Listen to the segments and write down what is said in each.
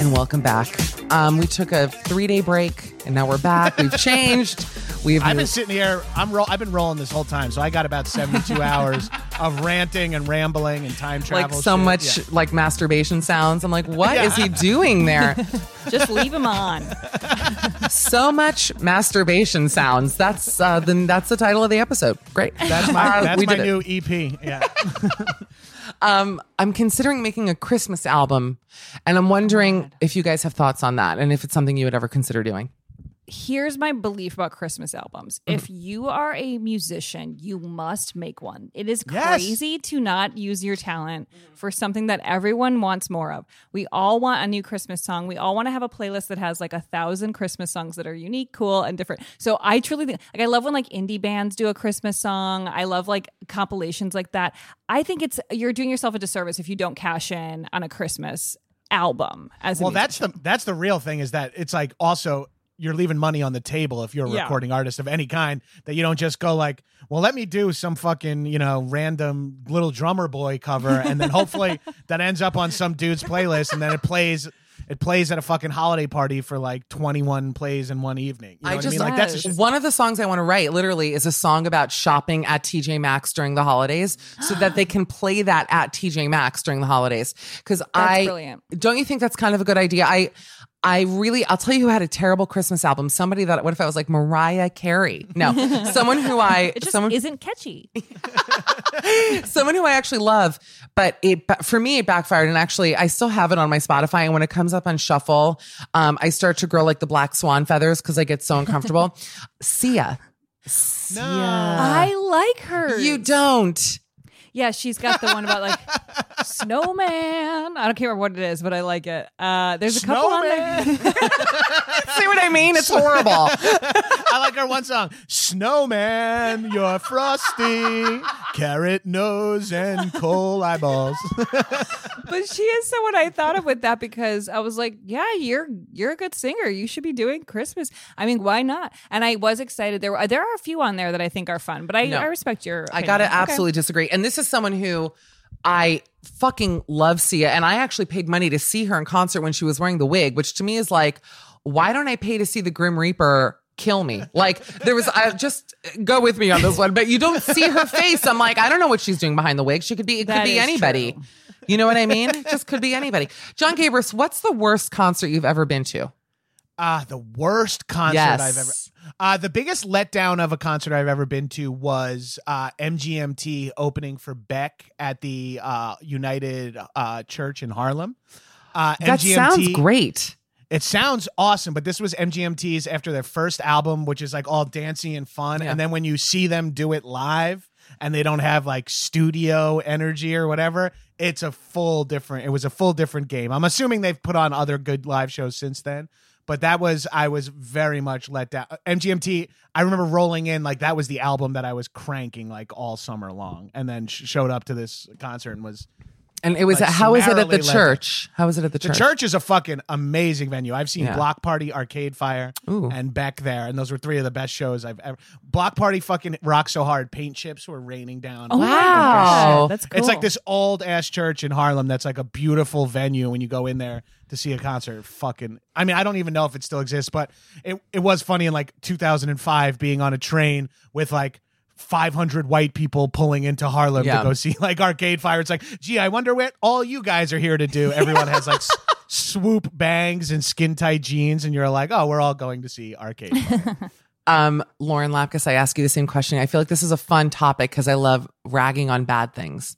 And welcome back. Um, we took a three day break and now we're back. We've changed. We've I've been sitting here. I'm roll. I've been rolling this whole time, so I got about 72 hours of ranting and rambling and time travel. like travel. so shit. much Yeah. like masturbation sounds. I'm like, what is he doing there? Just leave him on. so much masturbation sounds. That's uh, then that's the title of the episode. Great. That's my Uh, that's my did it. new EP. Yeah. Um, I'm considering making a Christmas album, and I'm wondering if you guys have thoughts on that, and if it's something you would ever consider doing. Here's my belief about Christmas albums. Mm-hmm. If you are a musician, you must make one. It is Yes. crazy to not use your talent mm-hmm. for something that everyone wants more of. We all want a new Christmas song. We all want to have a playlist that has like a thousand Christmas songs that are unique, cool, and different. So I truly think like I love when like indie bands do a Christmas song. I love like compilations like that. I think it's you're doing yourself a disservice if you don't cash in on a Christmas album as well, that's the that's the real thing is that it's like also you're leaving money on the table if you're a Yeah. recording artist of any kind that you don't just go like, well, let me do some fucking you know random little drummer boy cover, and then hopefully that ends up on some dude's playlist, and then it plays. It plays at a fucking holiday party for like 21 plays in one evening. You know I what just I mean? Like that's Yes. just, one of the songs I want to write. Literally, is a song about shopping at TJ Maxx during the holidays, so that they can play that at TJ Maxx during the holidays. Because I brilliant. don't you think that's kind of a good idea? I. I really, I'll tell you who had a terrible Christmas album. Somebody that, what if I was like Mariah Carey? No, someone who I, it just someone, isn't catchy. someone who I actually love, but it ba- for me it backfired. And actually, I still have it on my Spotify. And when it comes up on shuffle, um, I start to grow like the black swan feathers because I get so uncomfortable. Sia, no. I like her. you don't. Yeah, she's got the one about like Snowman. I don't care what it is, but I like it. Uh, there's a couple on there. Snowman. See what I mean? It's horrible. I like our one song. Snowman, you're frosty, carrot nose and coal eyeballs. but she is someone I thought of with that because I was like, yeah, you're you're a good singer. You should be doing Christmas. I mean, why not? And I was excited. There were there are a few on there that I think are fun, but I, No. I respect your. I opinion. gotta Okay. absolutely disagree. And this is someone who I fucking love Sia, and I actually paid money to see her in concert when she was wearing the wig, which to me is like, why don't I pay to see the Grim Reaper? Kill me. Like there was, I just go with me on this one, but you don't see her face. I'm like, I don't know what she's doing behind the wig. She could be, it That could be anybody. true. You know what I mean? It just could be anybody. John Gabrus, what's the worst concert you've ever been to? Ah, the worst concert Yes. I've ever. Uh, the biggest letdown of a concert I've ever been to was uh, MGMT opening for Beck at the uh, United uh, Church in Harlem. Uh, That MGMT sounds great. It sounds awesome, but this was MGMT's after their first album, which is like all dancey and fun. Yeah. And then when you see them do it live and they don't have like studio energy or whatever, it's a full different, it was a full different game. I'm assuming they've put on other good live shows since then. But that was, I was very much let down. MGMT, I remember rolling in, like, that was the album that I was cranking like all summer long. And then sh- showed up to this concert and was And it was, Like, how is it at the summarily let- church? How is it at the the church? The church is a fucking amazing venue. I've seen Yeah. Bloc Party, Arcade Fire, Ooh. and Beck there, and those were three of the best shows I've ever. Bloc Party fucking rocked so hard, paint chips were raining down. Oh Wow. Oh. that's cool. It's like this old ass church in Harlem that's like a beautiful venue when you go in there to see a concert. Fucking, I mean, I don't even know if it still exists, but it it was funny in like 2005 being on a train with like. 500 white people pulling into Harlem Yeah. to go see like Arcade Fire. It's like, gee, I wonder what all you guys are here to do. Everyone has like s- swoop bangs and skin tight jeans, and you're like, oh, we're all going to see Arcade Fire. Um, Lauren Lapkus, I ask you the same question. I feel like this is a fun topic because I love ragging on bad things.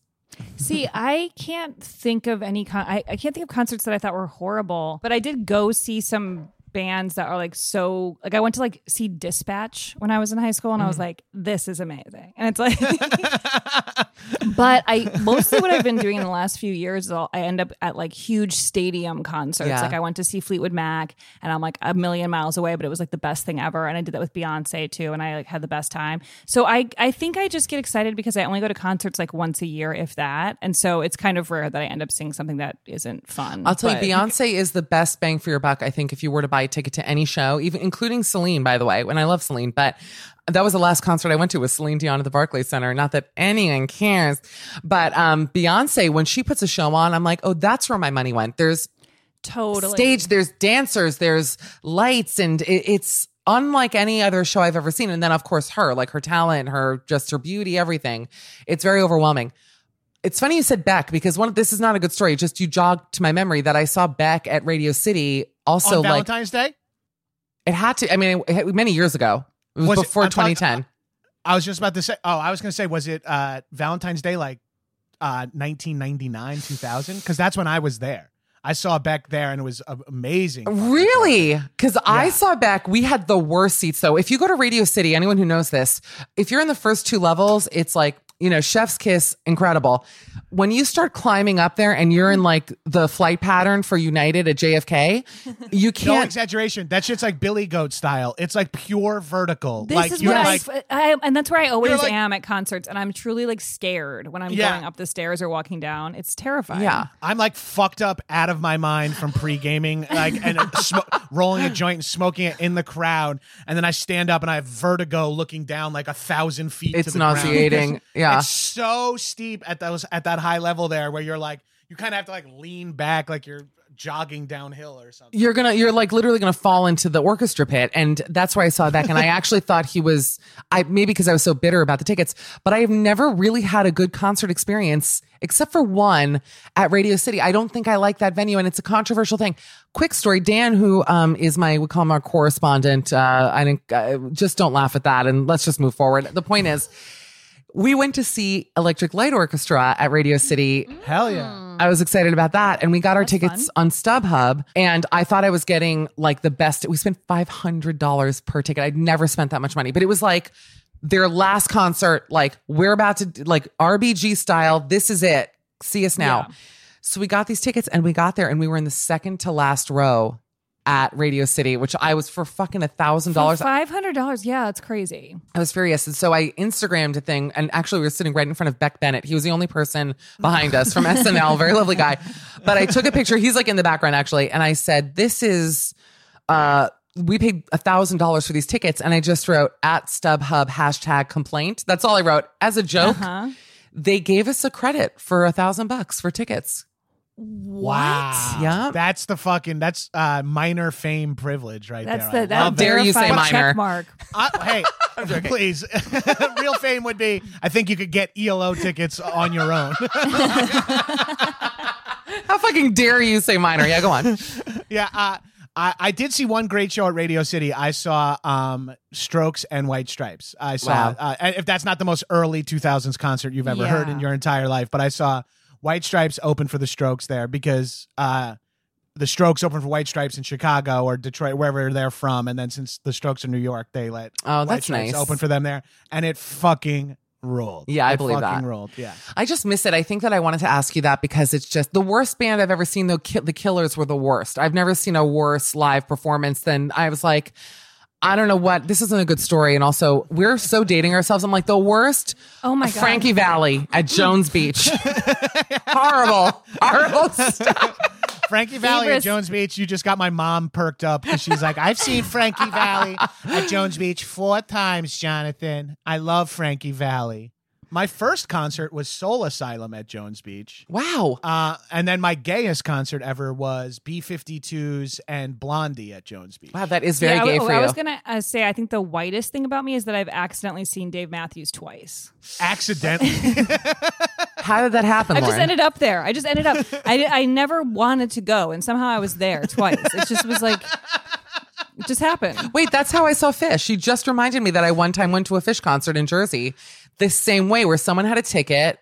See, I can't think of any. Con- I, I can't think of concerts that I thought were horrible, but I did go see some bands that are like so. Like I went to like see Dispatch when I was in high school, and I was mm-hmm. like, "This is amazing," and it's like. but I mostly what I've been doing in the last few years is I'll, I end up at like huge stadium concerts. Yeah. Like I went to see Fleetwood Mac, and I'm like a million miles away, but it was like the best thing ever. And I did that with Beyonce too, and I like had the best time. So I I think I just get excited because I only go to concerts like once a year, if that. And so it's kind of rare that I end up seeing something that isn't fun. I'll tell But- you, Beyonce is the best bang for your buck. I think if you were to buy a ticket to any show, even including Celine, by the way, when I love Celine, but that was the last concert I went to was Celine Dion at the Barclays Center. Not that anyone cares, but um, Beyonce, when she puts a show on, I'm like, oh, that's where my money went. There's totally stage, there's dancers, there's lights, and it, it's unlike any other show I've ever seen. And then, of course, her, like her talent, her just her beauty, everything. It's very overwhelming. It's funny you said Beck because one this is not a good story. Just you jogged to my memory that I saw Beck at Radio City. Also, on like Valentine's Day. it had to. I mean, it, it- many years ago. It was, Was before talking- 2010. I was just about to say. Oh, I was going to say, was it uh, Valentine's Day like uh, 1999, 2000? Because that's when I was there. I saw Beck there, and it was amazing. Really? Because I saw Beck, we had the worst seats though. If you go to Radio City, anyone who knows this, if you're in the first two levels, it's like, you know, chef's kiss, incredible. When you start climbing up there and you're in mm-hmm. like the flight pattern for United at JFK, you can't. No exaggeration. That shit's like Billy Goat style. It's like pure vertical. This like is you're what like, I, I, and that's where I always like- am at concerts, and I'm truly like scared when I'm Yeah. going up the stairs or walking down. It's terrifying. yeah. I'm like fucked up out of my mind from pre gaming, like and sm- rolling a joint and smoking it in the crowd, and then I stand up and I have vertigo, looking down like a thousand feet. It's to the ground. nauseating. Yeah. It's so steep at those at that high level there, where you're like you kind of have to like lean back, like you're jogging downhill or something. you're gonna you're like literally gonna fall into the orchestra pit and that's where i saw that. and i actually thought he was i maybe because i was so bitter about the tickets but i have never really had a good concert experience except for one at radio city i don't think i like that venue and it's a controversial thing quick story dan who um is my we call him our correspondent uh i think uh, just don't laugh at that and let's just move forward the point is we went to see electric light orchestra at radio city mm. Hell yeah! I was excited about that. And we got our tickets on StubHub. And I thought I was getting like the best. We spent $500 per ticket. I'd never spent that much money, but it was like their last concert. Like, we're about to, like, RBG style. This is it. see us now. Yeah. So we got these tickets and we got there and we were in the second to last row at Radio City, which I was for fucking a thousand dollars. Five hundred dollars. Yeah, it's crazy. I was furious. And so I Instagrammed a thing, and actually, we were sitting right in front of Beck Bennett. He was the only person behind us from SNL, very lovely guy. But I took a picture. He's like in the background, actually. And I said, This is, uh, we paid a thousand dollars for these tickets. And I just wrote at StubHub hashtag complaint. That's all I wrote as a joke. Uh-huh. They gave us a credit for a thousand bucks for tickets. Wow. Yeah. That's the fucking that's uh minor fame privilege right That's there. the I love that it. dare you say verified minor. check mark. I- hey, please. Real fame would be I think you could get ELO tickets on your own. How fucking dare you say minor? Yeah, go on. yeah, uh I, I did see one great show at Radio City. I saw um, Strokes and White Stripes. I saw, Wow. uh, if that's not the most early 2000s concert you've ever heard in your entire life, but I saw White Stripes open for the Strokes there because uh, the Strokes open for White Stripes in Chicago or Detroit, wherever they're from. And then since the Strokes are New York, they let Oh, White that's Stripes nice. open for them there. And it fucking rolled. Yeah, I It believe fucking that. rolled. Yeah. I just miss it. I think that I wanted to ask you that because it's just the worst band I've ever seen. The Ki- the Killers were the worst. I've never seen a worse live performance than I was like. I don't know what this isn't a good story, and also we're so dating ourselves. I'm like the worst. Oh my God. Frankie Valli at Jones Beach. horrible, horrible stuff. Frankie Valli at Jones Beach. You just got my mom perked up because she's like, I've seen Frankie Valli at Jones Beach four times, Jonathan. I love Frankie Valli. My first concert was Soul Asylum at Jones Beach. Wow. Uh, and then my gayest concert ever was B 52s and Blondie at Jones Beach. Wow, that is very yeah, I- gay oh, for I you. was gonna uh, say I think the whitest thing about me is that I've accidentally seen Dave Matthews twice. Accidentally. How did that happen, I just ended up there. I just ended up. I I never wanted to go, and somehow I was there twice. It just was like, it just happened. Wait, that's how I saw Phish. She just reminded me that I one time went to a Phish concert in Jersey, the same way where someone had a ticket,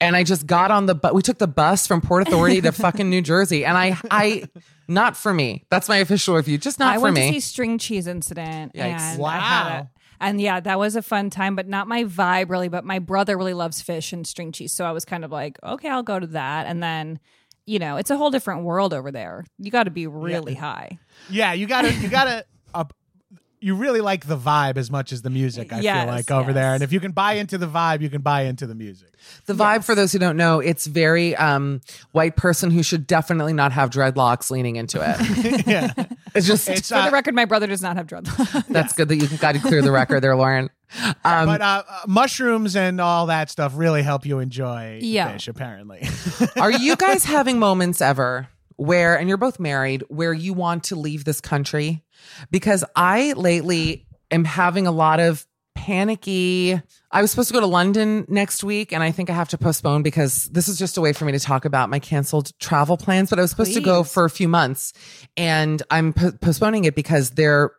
and I just got on the bus. We took the bus from Port Authority to fucking New Jersey, and I, I, not for me. That's my official review. Just not I for went me. to see String Cheese Incident. Yikes. And I had Wow. and yeah, that was a fun time, but not my vibe really. But my brother really loves Phish and string cheese, so I was kind of like, okay, I'll go to that. And then, you know, it's a whole different world over there. You got to be really high. yeah, you gotta, you gotta, uh, you really like the vibe as much as the music, I Yes, feel like, over there. And if you can buy into the vibe, you can buy into the music. the vibe, for those who don't know, it's very um, white person who should definitely not have dreadlocks leaning into it. yeah. It's just It's, For uh, the record, my brother does not have dreadlocks. that's good that you got to clear the record there, Lauren. Um, but uh, uh, mushrooms and all that stuff really help you enjoy Yeah. Phish, apparently. Are you guys having moments ever where, and you're both married, where you want to leave this country? Because I lately am having a lot of panicky. I was supposed to go to London next week, and I think I have to postpone because this is just a way for me to talk about my canceled travel plans. But I was supposed to go for a few months, and I'm po- postponing it because they're.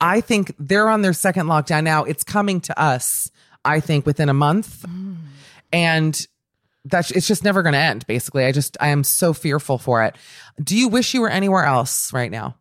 I think they're on their second lockdown now. It's coming to us. I think within a month, mm. and that's it's just never going to end basically i just i am so fearful for it do you wish you were anywhere else right now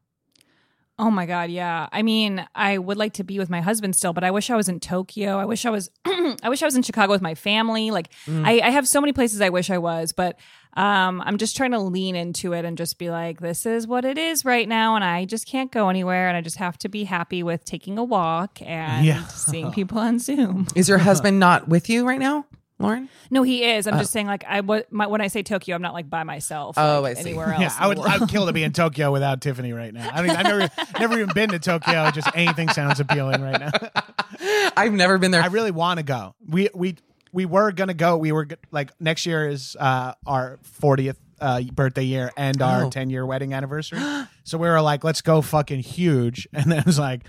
Oh my god, yeah. I mean, I would like to be with my husband still, but I wish I was in Tokyo. I wish I was I wish I was in Chicago with my family. Like I, I have so many places I wish I was, but um I'm just trying to lean into it and just be like, this is what it is right now, and I just can't go anywhere and I just have to be happy with taking a walk and Yeah. seeing people on Zoom. is your husband not with you right now lauren No, he is. I'm just saying like I what my, when I say Tokyo, I'm not like by myself. Oh, like, I see. Anywhere else. yeah, I would. I would kill to be in Tokyo without Tiffany right now. I mean, I've never, never even been to Tokyo. Just anything sounds appealing right now. i've never been there I really want to go. We, we, we were gonna go. We were like next year is uh, our 40th uh, birthday year and our Oh. 10 year wedding anniversary. so we were like, let's go fucking huge. And then it was like,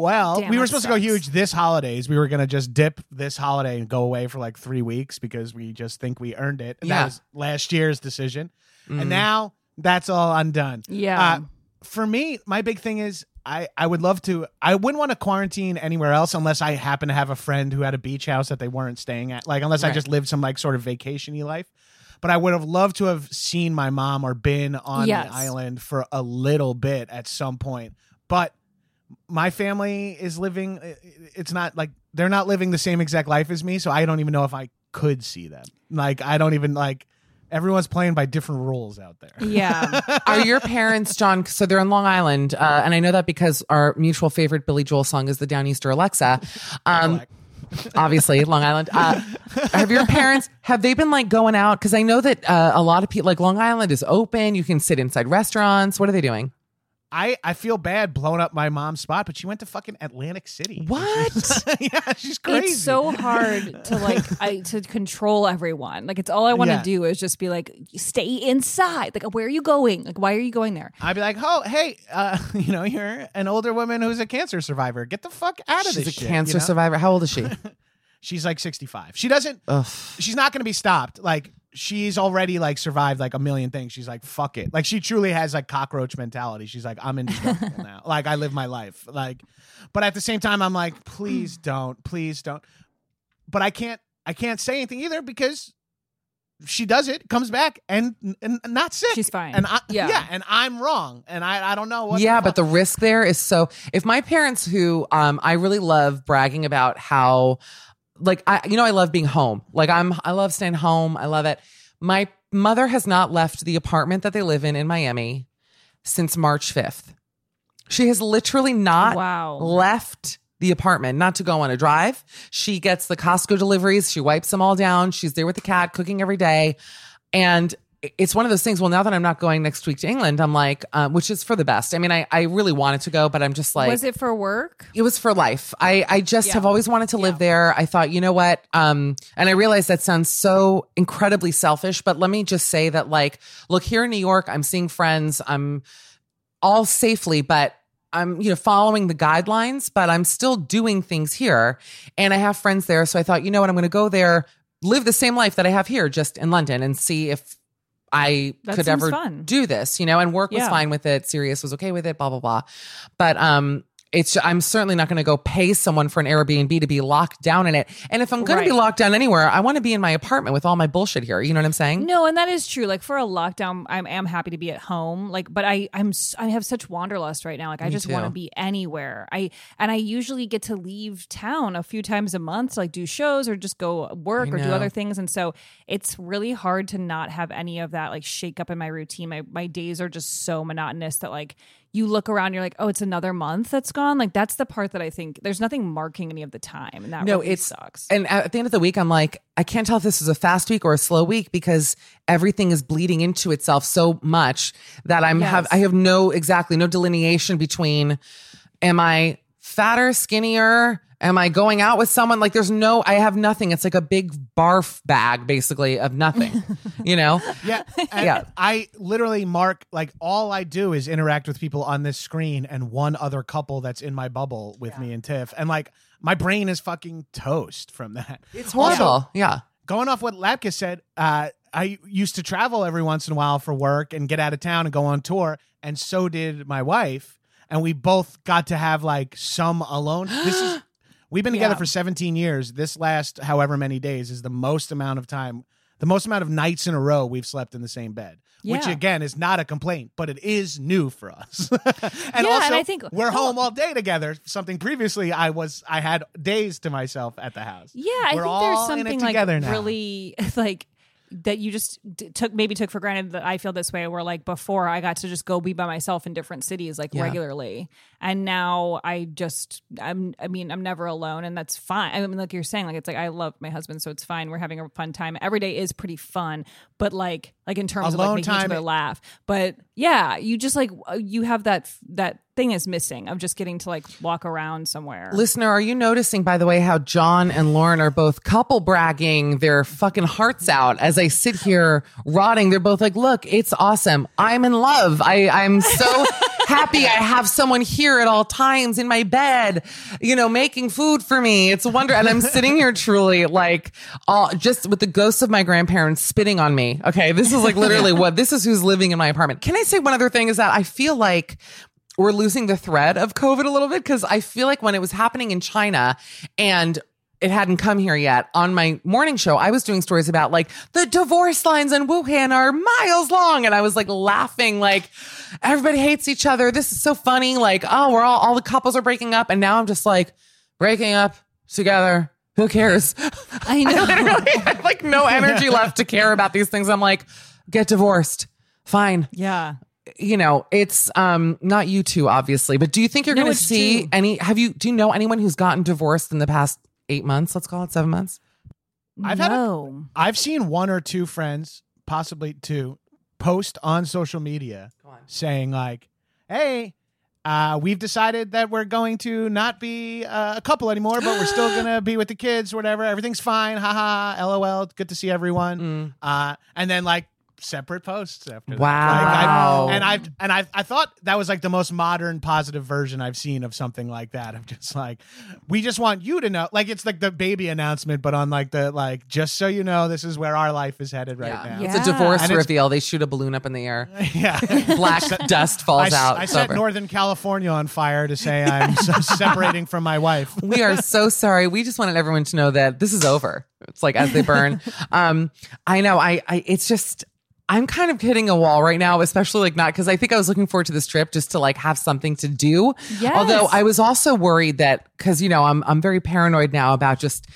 well, Damn, we were supposed to go huge this holidays. We were gonna just dip this holiday and go away for like three weeks because we just think we earned it. And Yeah. That was last year's decision. And now that's all undone. Yeah. Uh, for me, my big thing is I, I would love to I wouldn't want to quarantine anywhere else unless I happen to have a friend who had a beach house that they weren't staying at. Like unless I just lived some like sort of vacationy life. But I would have loved to have seen my mom or been on Yes. the island for a little bit at some point. But my family is living it's not like they're not living the same exact life as me, so I don't even know if I could see them. Like I don't even like. Everyone's playing by different rules out there. Yeah. Are your parents, John? So they're in Long Island, uh, and I know that because our mutual favorite Billy Joel song is the Downeaster Alexa. Um, obviously, Long Island. Uh, have your parents have they been like going out? Because I know that uh, a lot of people like Long Island is open. You can sit inside restaurants. What are they doing? I, I feel bad blowing up my mom's spot, but she went to fucking Atlantic City. What? yeah, she's crazy. It's so hard to like I to control everyone. Like it's all I want to Yeah. do is just be like, stay inside. Like where are you going? Like why are you going there? I'd be like, oh, hey, uh, you know, you're an older woman who's a cancer survivor. Get the fuck out of She's a shit, cancer you know? survivor. How old is she? She's like 65. She doesn't, Ugh. she's not going to be stopped. Like, she's already like survived like a million things. She's like, fuck it. Like, she truly has like cockroach mentality. She's like, I'm indestructible now. Like, I live my life. Like, but at the same time, I'm like, please don't, please don't. But I can't, I can't say anything either because she does it, comes back, and, and not sick. She's fine. And I, yeah. Yeah. and I'm wrong, and I, I don't know what. yeah, the but the risk there is so. If my parents, who um, I really love bragging about how, like I, you know, I love being home. Like I'm, I love staying home. I love it. My mother has not left the apartment that they live in in Miami since March fifth. She has literally not Wow. left the apartment, not to go on a drive. She gets the Costco deliveries. She wipes them all down. She's there with the cat, cooking every day. And it's one of those things. Well, now that I'm not going next week to England, I'm like, um, which is for the best. I mean, I, I really wanted to go, but I'm just like, was it for work? it was for life. I, I just Yeah. have always wanted to live there. I thought, you know what? Um, and I realize that sounds so incredibly selfish, but let me just say that, like, look, here in New York, I'm seeing friends. I'm all safely, but I'm, you know, following the guidelines, but I'm still doing things here. And I have friends there. So I thought, you know what? I'm going to go there, live the same life that I have here, just in London, and see if I That could ever fun. do this, you know, and work was Yeah. fine with it. Sirius was okay with it, blah, blah, blah. But, um, it's I'm certainly not going to go pay someone for an Airbnb to be locked down in it. And if I'm going to be locked down anywhere, I want to be in my apartment with all my bullshit here. You know what I'm saying? No, and that is true. Like for a lockdown, I am happy to be at home. Like, but I, I'm, I have such wanderlust right now. Like, I just want to be anywhere. I, and I usually get to leave town a few times a month to like do shows or just go work I or do other things. And so it's really hard to not have any of that like shake up in my routine. My, my days are just so monotonous that like you look around, you're like, oh, it's another month that's gone. Like that's the part that I think there's nothing marking any of the time, and that no, really it's sucks. And at the end of the week, I'm like, I can't tell if this is a fast week or a slow week because everything is bleeding into itself so much that I'm have I have no exactly no delineation between am I fatter, skinnier? Am I going out with someone? Like, there's no, I have nothing. It's like a big barf bag, basically, of nothing, you know? Yeah. And Yeah. I literally mark like all I do is interact with people on this screen and one other couple that's in my bubble with me and Tiff. And like my brain is fucking toast from that. It's horrible. Also, yeah. going off what Lapkus said, uh, I used to travel every once in a while for work and get out of town and go on tour. And so did my wife. And we both got to have like some alone. This is, we've been together Yeah. for 17 years. This last however many days is the most amount of time, the most amount of nights in a row we've slept in the same bed. Which again is not a complaint, but it is new for us. and Yeah, and also, I think- we're home all day together. Something previously I was, I had days to myself at the house. Yeah, I We're think all there's something like now. really like that you just d- took maybe took for granted that I feel this way where like before I got to just go be by myself in different cities like Yeah. regularly. And now I just I'm I mean I'm never alone and that's fine. I mean like you're saying like it's like I love my husband so it's fine. We're having a fun time. Every day is pretty fun. But like like in terms of like making each time- other laugh but yeah you just like uh, you have that that thing is missing of just getting to like walk around somewhere Listener, are you noticing, by the way, how John and Lauren are both couple bragging their fucking hearts out as I sit here rotting? They're both like, look, it's awesome. I'm in love. I, I'm so happy I have someone here at all times in my bed, you know, making food for me. It's a wonder. And I'm sitting here truly like, all, just with the ghosts of my grandparents spitting on me. Okay. This is like literally what, this is who's living in my apartment. Can I say one other thing is that I feel like, we're losing the thread of COVID a little bit because I feel like when it was happening in China and it hadn't come here yet on my morning show, I was doing stories about like the divorce lines in Wuhan are miles long. And I was like laughing, like everybody hates each other. This is so funny. Like, oh, we're all, all the couples are breaking up. And now I'm just like breaking up together. who cares? I know. Literally, I have like no energy left to care about these things. I'm like, get divorced. Fine. yeah. You know, it's um not you two, obviously, but do you think you're No, gonna see true. any have you do you know anyone who's gotten divorced in the past eight months? Let's call it seven months. I've had a- no. I've seen one or two friends, possibly two, post on social media saying like, "Hey, uh, we've decided that we're going to not be uh, a couple anymore, but we're still gonna be with the kids, whatever. Everything's fine. Haha. LOL. Good to see everyone." Uh, and then like separate posts after that. Wow. Like, I, and I've and I I thought that was like the most modern positive version I've seen of something like that. I'm just like, we just want you to know, like it's like the baby announcement, but on like the like, just so you know, this is where our life is headed right now. It's a Yeah. divorce And it's- reveal. They shoot a balloon up in the air. Yeah. Black dust falls I, out. I It's set over. Northern California on fire to say I'm s- separating from my wife. we are so sorry. We just wanted everyone to know that this is over. It's like as they burn. um, I know. I, I. It's just. I'm kind of hitting a wall right now, especially like not because I think I was looking forward to this trip just to like have something to do. Yes. Although I was also worried that because you know I'm I'm very paranoid now about just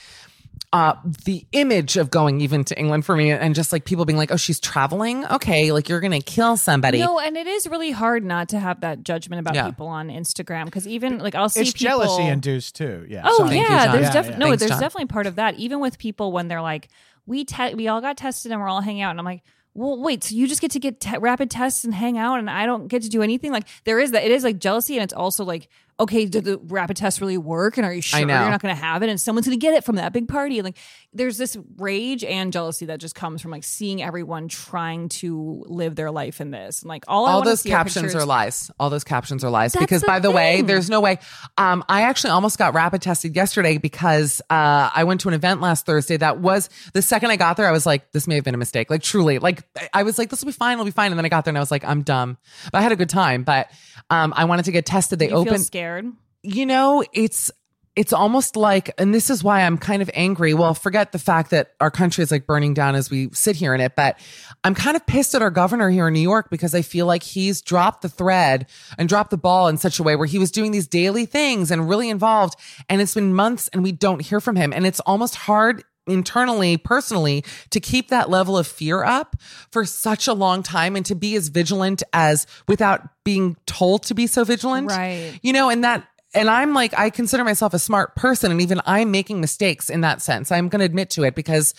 uh the image of going even to England for me and just like people being like, oh, she's traveling. Okay, like you're gonna kill somebody. No, and it is really hard not to have that judgment about Yeah. people on Instagram because even like I'll see It's people, jealousy induced too. Yeah. Oh Sorry. Thank you, yeah, there's Yeah, definitely yeah. no, Thanks, there's John. definitely part of that. Even with people when they're like, we te- we all got tested and we're all hanging out, and I'm like, well, wait, so you just get to get te- rapid tests and hang out, and I don't get to do anything? Like there is that. It is like jealousy, and it's also like, okay, did the rapid test really work? And are you sure you're not going to have it? And someone's going to get it from that big party? And like, there's this rage and jealousy that just comes from like seeing everyone trying to live their life in this, and like all all those see are captions pictures- are lies. All those captions are lies. Because by the way, there's no way. Um, I actually almost got rapid tested yesterday because uh, I went to an event last Thursday that was the second I got there, I was like, this may have been a mistake. Like truly, like I was like, this will be fine, it'll be fine. And then I got there and I was like, I'm dumb. But I had a good time. But um, I wanted to get tested. They You opened scared. you know, it's it's almost like, and this is why I'm kind of angry. Well, forget the fact that our country is like burning down as we sit here in it, but I'm kind of pissed at our governor here in New York because I feel like he's dropped the thread and dropped the ball in such a way where he was doing these daily things and really involved. And it's been months and we don't hear from him. And it's almost hard internally, personally, to keep that level of fear up for such a long time and to be as vigilant as without being told to be so vigilant. Right. You know, and that and I'm like, I consider myself a smart person, and even I'm making mistakes in that sense. I'm going to admit to it because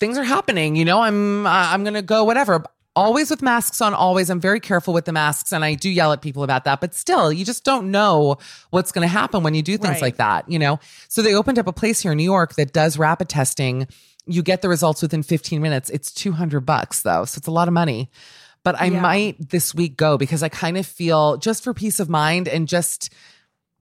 things are happening. You know, I'm uh, I'm going to go whatever. Always with masks on. Always, I'm very careful with the masks, and I do yell at people about that. But still, you just don't know what's going to happen when you do things Right. like that. You know, so they opened up a place here in New York that does rapid testing. You get the results within 15 minutes. It's 200 bucks though, so it's a lot of money. But I Yeah. might this week go because I kind of feel just for peace of mind and just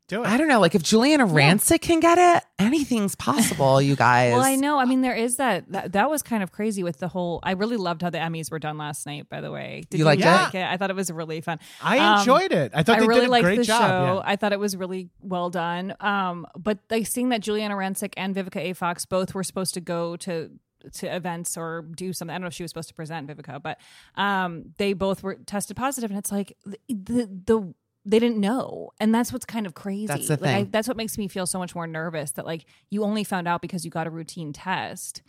Do it. I don't know, like if Giuliana Rancic can get it, anything's possible, you guys. Well, I know. I mean, there is that, that. That was kind of crazy with the whole. I really loved how the Emmys were done last night. By the way, Did You liked it? like I thought it was really fun. I Um, enjoyed it. I thought I they really did a liked great the job. show. yeah. I thought it was really well done. Um, but like seeing that Giuliana Rancic and Vivica A. Fox both were supposed to go to to events or do something. I don't know if she was supposed to present Vivica, but um, they both were tested positive, and it's like the the. the they didn't know, and that's what's kind of crazy. That's the Like, I, thing. that's what makes me feel so much more nervous. That like you only found out because you got a routine test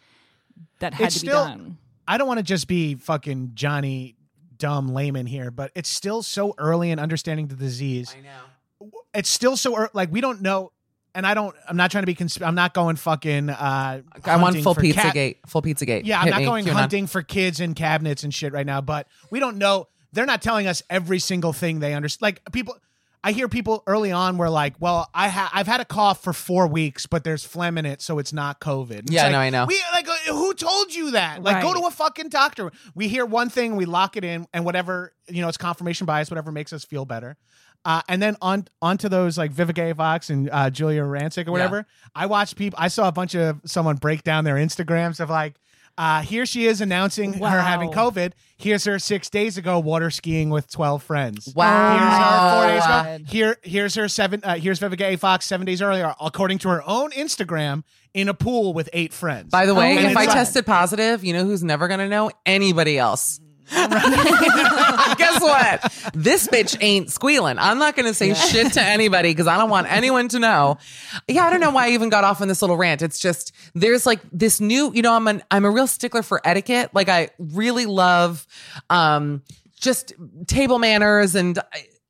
that had It's to be still- done. I don't want to just be fucking Johnny dumb layman here, but it's still so early in understanding the disease. I know. It's still so early. Like we don't know. And I don't. I'm not trying to be. Consp- I'm not going fucking. Uh, I want hunting full pizza cat- gate. Full pizza gate. Yeah, I'm Hit not me, going QAnon. hunting for kids in cabinets and shit right now. But we don't know. They're not telling us every single thing they understand. Like people, I hear people early on were like, "Well, I ha- I've had a cough for four weeks, but there's phlegm in it, so it's not COVID." It's Yeah, like, no, I know. We like, uh, who told you that? Like, go to a fucking doctor. We hear one thing, we lock it in, and whatever you know, it's confirmation bias. Whatever makes us feel better. Uh, and then on onto those like Vivica A. Fox and uh, Julia Rancic or whatever. I watched people. I saw a bunch of someone break down their Instagrams of like, uh, here she is announcing her Wow. having COVID. Here's her six days ago water skiing with twelve friends. Wow. Here's her four days ago. Here, here's her seven. Uh, here's Vivica A. Fox seven days earlier, according to her own Instagram, in a pool with eight friends. By the way, Oh, if I like- tested positive, you know who's never going to know? Anybody else. Guess what? This bitch ain't squealing. I'm not going to say shit to anybody because I don't want anyone to know. Yeah, I don't know why I even got off on this little rant. It's just there's like this new, you know, I'm an I'm a real stickler for etiquette. Like I really love um just table manners and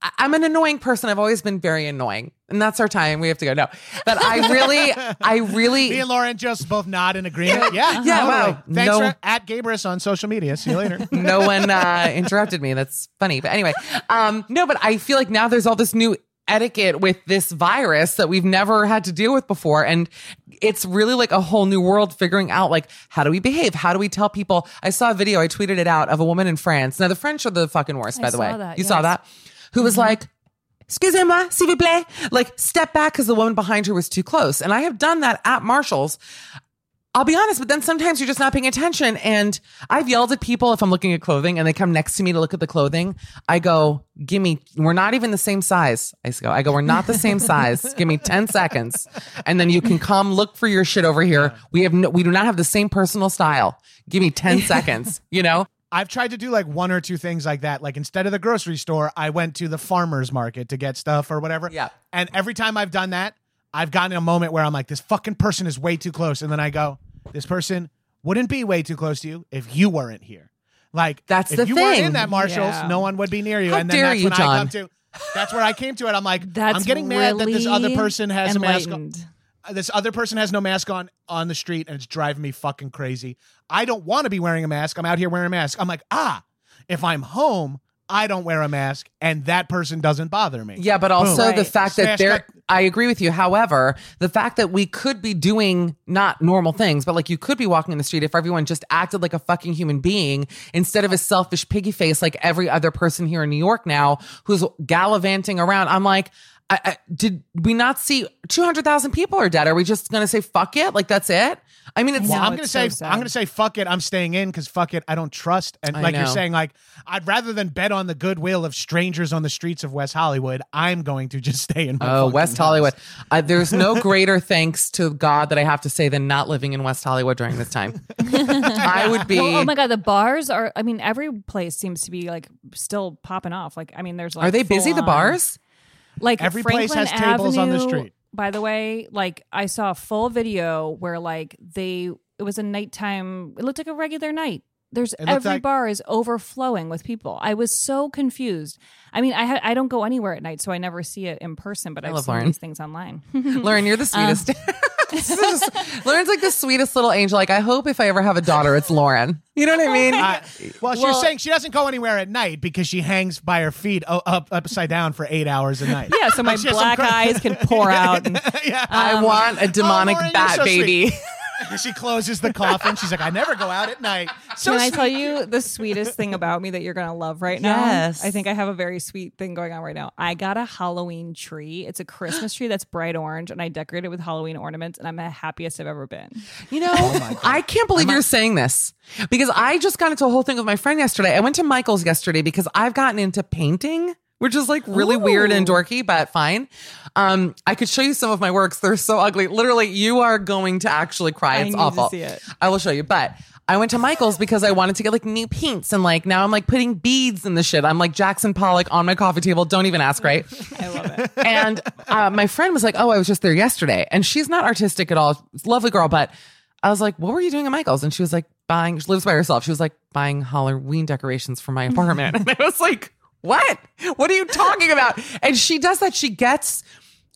I, I'm an annoying person. I've always been very annoying. And that's our time. We have to go. No. But I really I really Me and Lauren just both nod in agreement. Yeah, Yeah, totally. wow. Thanks No- for at Gabrus on social media. See you later. no one uh, interrupted me. That's funny. But anyway, um, no, but I feel like now there's all this new etiquette with this virus that we've never had to deal with before. And it's really like a whole new world figuring out like, how do we behave? How do we tell people? I saw a video, I tweeted it out of a woman in France. Now the French are the fucking worst, I by the way. that, you saw that? Who was mm-hmm. like, excusez-moi, s'il vous plaît. Like step back because the woman behind her was too close. And I have done that at Marshall's. I'll be honest, but then sometimes you're just not paying attention. And I've yelled at people if I'm looking at clothing and they come next to me to look at the clothing. I go, give me, we're not even the same size. I go, I go, we're not the same size. Give me 10 seconds. And then you can come look for your shit over here. We have no, we do not have the same personal style. Give me 10 seconds, you know? I've tried to do like one or two things like that. Like instead of the grocery store, I went to the farmer's market to get stuff or whatever. Yeah. And every time I've done that, I've gotten a moment where I'm like, this fucking person is way too close. And then I go, this person wouldn't be way too close to you if you weren't here. Like That's if the you weren't in that Marshalls, Yeah. no one would be near you. How and then dare that's you, when I John. come to that's where I came to it. I'm like, That's I'm getting mad that this other person has a mask on enlightened. This other person has no mask on on the street and it's driving me fucking crazy. I don't want to be wearing a mask. I'm out here wearing a mask. I'm like, ah, if I'm home, I don't wear a mask and that person doesn't bother me. Yeah, but also Boom. the Right. fact that Smash there, cut. I agree with you. However, the fact that we could be doing not normal things, but like you could be walking in the street if everyone just acted like a fucking human being instead of a selfish piggy face like every other person here in New York now who's gallivanting around. I'm like, I, I, did we not see 200,000 people are dead? Are we just going to say fuck it? Like that's it? I mean, it's Well, No, I'm gonna say so. I'm gonna say fuck it. I'm staying in because fuck it. I don't trust. And I like you're saying, like I'd rather than bet on the goodwill of strangers on the streets of West Hollywood. I'm going to just stay in. My Oh, West house. Hollywood. Uh, there's no greater thanks to God that I have to say than not living in West Hollywood during this time. I would be. Well, oh my god, the bars are. I mean, every place seems to be like still popping off. Like, I mean, there's like Are they busy, the bars? Like Every place Franklin has tables on the Avenue, street. By the way, like I saw a full video where like they it was a nighttime. It looked like a regular night. There's It looked every like- bar is overflowing with people. I was so confused. I mean, I ha- I don't go anywhere at night, so I never see it in person. But I I've love seen Lauren. these things online. Lauren, you're the sweetest. This is just- Lauren's like the sweetest little angel. Like, I hope if I ever have a daughter, it's Lauren. You know what I mean? Uh, well, she was Well- saying she doesn't go anywhere at night because she hangs by her feet o- up upside down for eight hours a night. yeah, so my She has some black cra- eyes can pour out. And, yeah. I want a demonic Lauren, bat so sweet. baby. she closes the coffin. She's like, I never go out at night. So Can I sweet. tell you the sweetest thing about me that you're gonna love right now? Yes. I think I have a very sweet thing going on right now. I got a Halloween tree. It's a Christmas tree that's bright orange, and I decorated it with Halloween ornaments, and I'm the happiest I've ever been. You know, oh I can't believe you're saying this because I just got into a whole thing with my friend yesterday. I went to Michael's yesterday because I've gotten into painting, which is like really weird and dorky, but fine. Um, I could show you some of my works. They're so ugly. Literally, you are going to actually cry. It's awful. see it. I will show you, but. I went to Michael's because I wanted to get like new paints and like now I'm like putting beads in the shit. I'm like Jackson Pollock on my coffee table. Don't even ask, right? I love it. and uh, my friend was like, "Oh, I was just there yesterday," and she's not artistic at all. Lovely girl, but I was like, "What were you doing at Michael's?" And she was like, "Buying." She lives by herself. She was like, "Buying Halloween decorations for my apartment." and I was like, "What? What are you talking about?" And she does that. She gets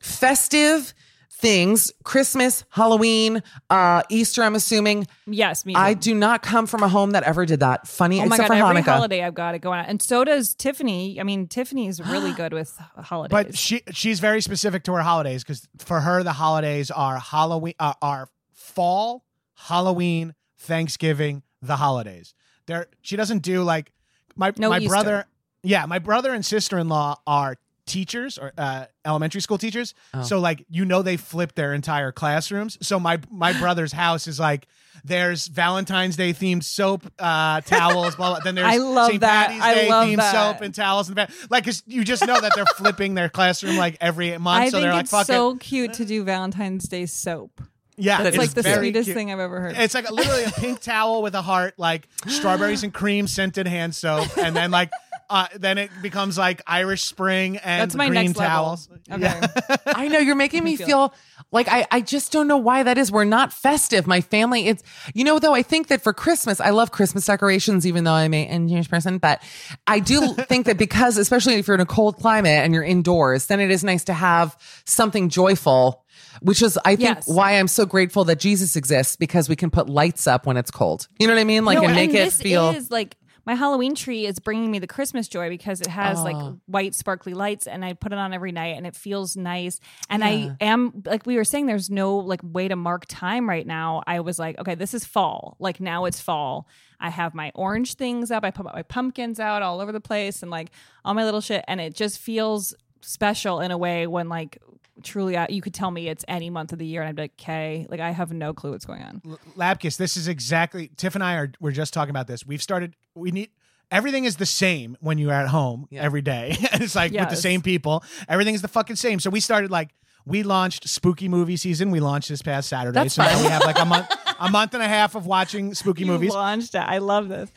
festive things: Christmas, Halloween, uh, Easter. I'm assuming. Yes, me. Too. I do not come from a home that ever did that. Funny, Oh my except god! for Every Hanukkah. holiday I've got it going on, and so does Tiffany. I mean, Tiffany's really good with holidays. But she she's very specific to her holidays because for her the holidays are Halloween, uh, are fall, Halloween, Thanksgiving, the holidays. There, she doesn't do like my No my Easter. brother. Yeah, my brother and sister in law are teachers or uh, elementary school teachers. Oh. So like you know they flip their entire classrooms. So my my brother's house is like. There's Valentine's Day themed soap uh, towels. Blah, blah. Then there's I love St. that. Patty's I Day love themed that. soap and towels and like you just know that they're flipping their classroom like every month. I so think they're like, it's "Fuck so it." cute to do Valentine's Day soap. Yeah, That's it's like the sweetest cute. thing I've ever heard. It's like literally a pink towel with a heart, like strawberries and cream scented hand soap, and then like uh, then it becomes like Irish Spring and That's my green next level. towels. Okay. I know you're making me feel feel like I, I just don't know why that is. We're not festive. My family, it's, you know, though I think that for Christmas, I love Christmas decorations, even though I'm a English person, but I do think that because, especially if you're in a cold climate and you're indoors, then it is nice to have something joyful, which is, I think, Yes. why I'm so grateful that Jesus exists because we can put lights up when it's cold. You know what I mean? Like, No, and make it this feel. is like my Halloween tree is bringing me the Christmas joy because it has Oh. like white sparkly lights and I put it on every night and it feels nice. And I am like we were saying there's no like way to mark time right now. I was like, okay, this is fall. Like now it's fall. I have my orange things up. I put my pumpkins out all over the place and like all my little shit and it just feels special in a way when like truly you could tell me it's any month of the year and I'd be like, okay, like I have no clue what's going on. Lapkus, this is exactly Tiff and I are we're just talking about this. We've started we need everything is the same when you're at home every day. and it's like with the same people. Everything is the fucking same. So we started like we launched spooky movie season. We launched this past Saturday. That's so now we have like a month a month and a half of watching spooky You movies. launched it. I love this.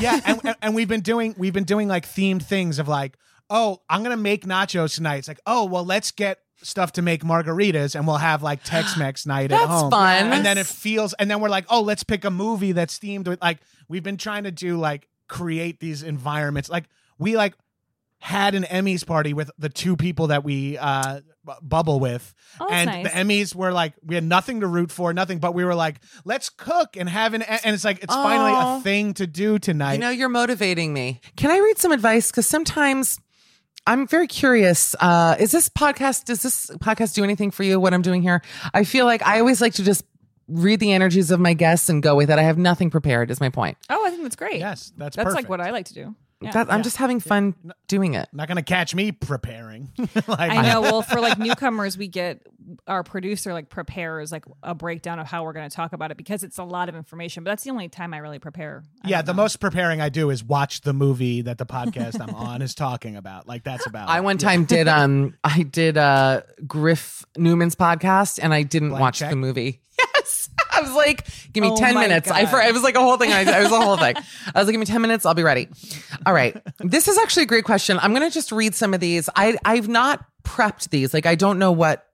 yeah, and, and- and we've been doing we've been doing like themed things of like, oh, I'm gonna make nachos tonight. It's like, oh, well, let's get stuff to make margaritas, and we'll have like Tex-Mex night at That's home. fun. And then it feels, and then we're like, oh, let's pick a movie that's themed with like we've been trying to do like create these environments. Like we like had an Emmys party with the two people that we uh bu- bubble with Oh, that's and nice. the Emmys were like we had nothing to root for nothing but we were like let's cook and have an and it's like it's finally Aw. a thing to do tonight You know, you're motivating me. Can I read some advice? Because sometimes I'm very curious. Uh, is this podcast, does this podcast do anything for you, what I'm doing here? I feel like I always like to just read the energies of my guests and go with it. I have nothing prepared, is my point. Oh, I think that's great. Yes, that's that's like what I like to do. Yeah. That, I'm just having fun doing it. not gonna catch me preparing like I know. Well, for like newcomers, we get our producer like prepares like a breakdown of how we're going to talk about it because it's a lot of information. But that's the only time I really prepare. I yeah the know. most preparing i do is watch the movie that the podcast i'm on is talking about like that's about I one time did um I did uh Griff Newman's podcast and I didn't Blank watch check? the movie. Yes. I was like, give me Oh 10 my minutes. I God. for it was like a whole thing. I, it was a whole thing. I was like, give me 10 minutes, I'll be ready. All right. This is actually a great question. I'm gonna just read some of these. I I've not prepped these. Like I don't know what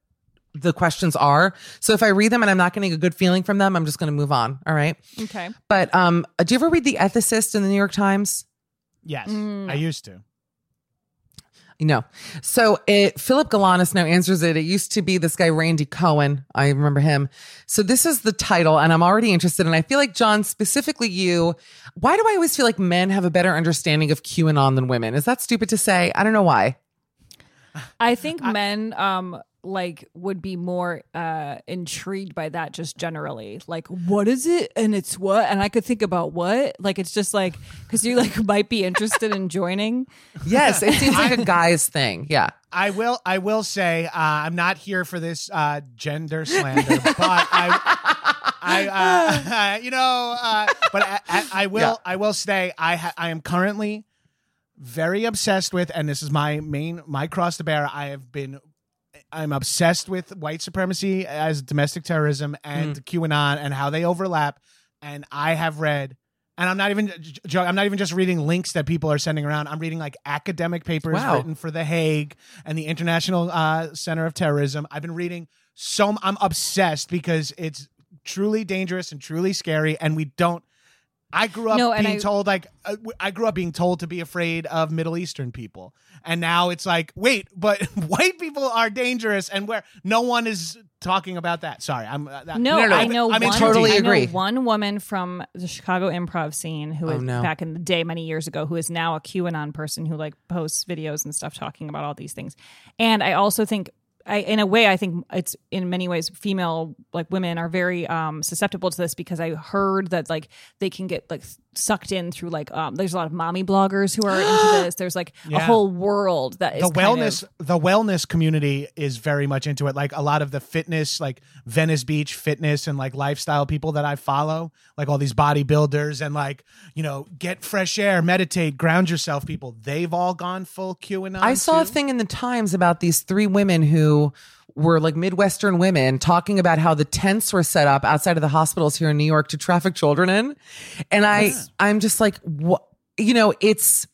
the questions are. So if I read them and I'm not getting a good feeling from them, I'm just gonna move on. All right. Okay. But um do you ever read The Ethicist in the New York Times? yes Mm. i used to No. So it Philip Galanis now answers it. It used to be this guy Randy Cohen. I remember him. So this is the title, and I'm already interested. And I feel like John, specifically you, why do I always feel like men have a better understanding of QAnon than women? Is that stupid to say? I don't know why. I think men um like would be more uh intrigued by that just generally. Like what is it and it's what and I could think about what? Like it's just like cuz you like might be interested in joining. Yes, it seems like a guy's thing. Yeah. I will. I will say uh, I'm not here for this uh, gender slander, but I, I, uh, you know, uh, but I, I, I will. Yeah. I will say I, ha- I am currently very obsessed with, and this is my main my cross to bear. I have been. I'm obsessed with white supremacy as domestic terrorism and QAnon and how they overlap. And I have read, and I'm not even, I'm not even just reading links that people are sending around. I'm reading like academic papers Wow. written for The Hague and the International uh, Center of Terrorism. I've been reading so I'm obsessed because it's truly dangerous and truly scary, and we don't. I grew up No, and being I- told like I grew up being told to be afraid of Middle Eastern people, and now it's like wait, but white people are dangerous, and where no one is talking about that. Sorry, I'm uh, that, No, no, I I'm- know I'm in one, too Totally deep. I know agree. one woman from the Chicago improv scene who Oh, was no. back in the day many years ago who is now a QAnon person who like posts videos and stuff talking about all these things. And I also think I in a way I think it's in many ways female like women are very um susceptible to this because I heard that like they can get like sucked in through like um there's a lot of mommy bloggers who are into this. There's like a whole world that is the kind wellness of- the wellness community is very much into it. Like a lot of the fitness like venice beach fitness and like lifestyle people that i follow like all these bodybuilders and like you know get fresh air meditate ground yourself people they've all gone full qanon I saw a thing in the Times about these three women who who were like Midwestern women talking about how the tents were set up outside of the hospitals here in New York to traffic children in. And I, I'm just like, what, you know, it's,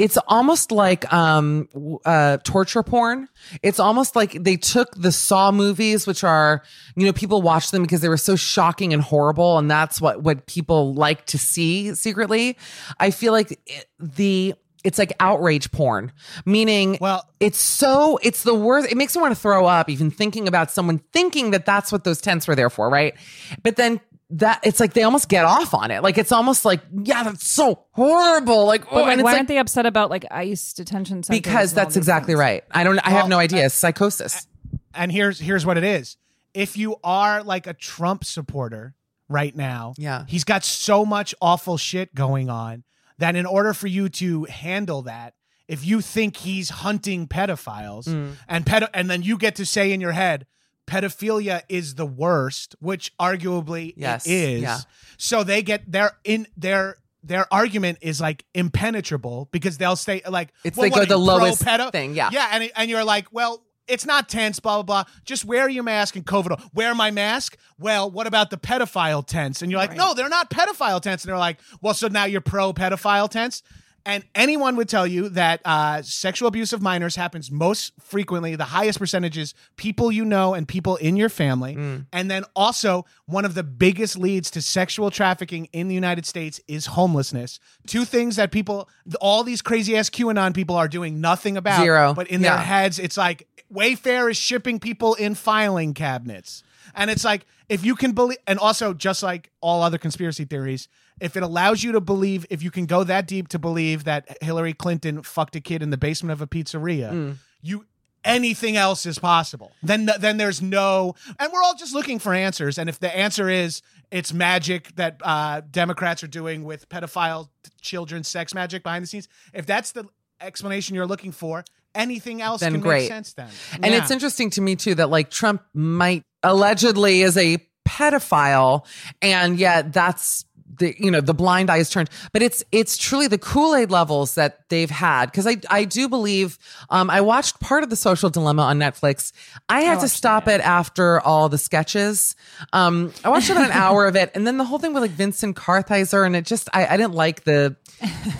it's almost like um uh torture porn. It's almost like they took the saw movies which are you know people watch them because they were so shocking and horrible and that's what what people like to see secretly. I feel like it, the it's like outrage porn meaning Well- it's so it's the worst it makes me want to throw up even thinking about someone thinking that that's what those tents were there for right but then that it's like they almost get off on it like it's almost like yeah that's so horrible like But oh, like, why like aren't they upset about like ICE detention centers? because that's exactly things? right. I don't. I have no uh, idea. It's psychosis. and here's here's what it is. If you are like a Trump supporter right now, Yeah. he's got so much awful shit going on that in order for you to handle that, if you think he's hunting pedophiles Mm. and pedo- and then you get to say in your head, pedophilia is the worst, which arguably Yes, it is. yeah. So they get their in their their argument is like impenetrable because they'll say like It's well, they what the lowest pedo? thing, yeah. Yeah, and and you're like, well, it's not tense, blah blah blah. Just wear your mask and COVID. Wear my mask. Well, what about the pedophile tents? And you're like, no, they're not pedophile tents. And they're like, well, so now you're pro pedophile tents. And anyone would tell you that uh, sexual abuse of minors happens most frequently, the highest percentages, people you know and people in your family. Mm. And then also, one of the biggest leads to sexual trafficking in the United States is homelessness. Two things that people, all these crazy ass QAnon people are doing nothing about. Zero. But in Yeah. their heads, it's like Wayfair is shipping people in filing cabinets. And it's like, if you can believe, and also just like all other conspiracy theories, if it allows you to believe, if you can go that deep to believe that Hillary Clinton fucked a kid in the basement of a pizzeria, Mm. you anything else is possible. Then then there's no, and we're all just looking for answers. And if the answer is it's magic that uh, Democrats are doing with pedophile children, sex magic behind the scenes, if that's the explanation you're looking for, anything else Then can great. make sense. Then, And Yeah. it's interesting to me too that like Trump might allegedly is a pedophile, and yet that's the you know the blind eye is turned. But it's it's truly the Kool Aid levels that they've had because I I do believe um I watched part of the Social Dilemma on Netflix. I had to stop it after all the sketches. Um, I watched about an hour of it, and then the whole thing with like Vincent Kartheiser, and it just I I didn't like the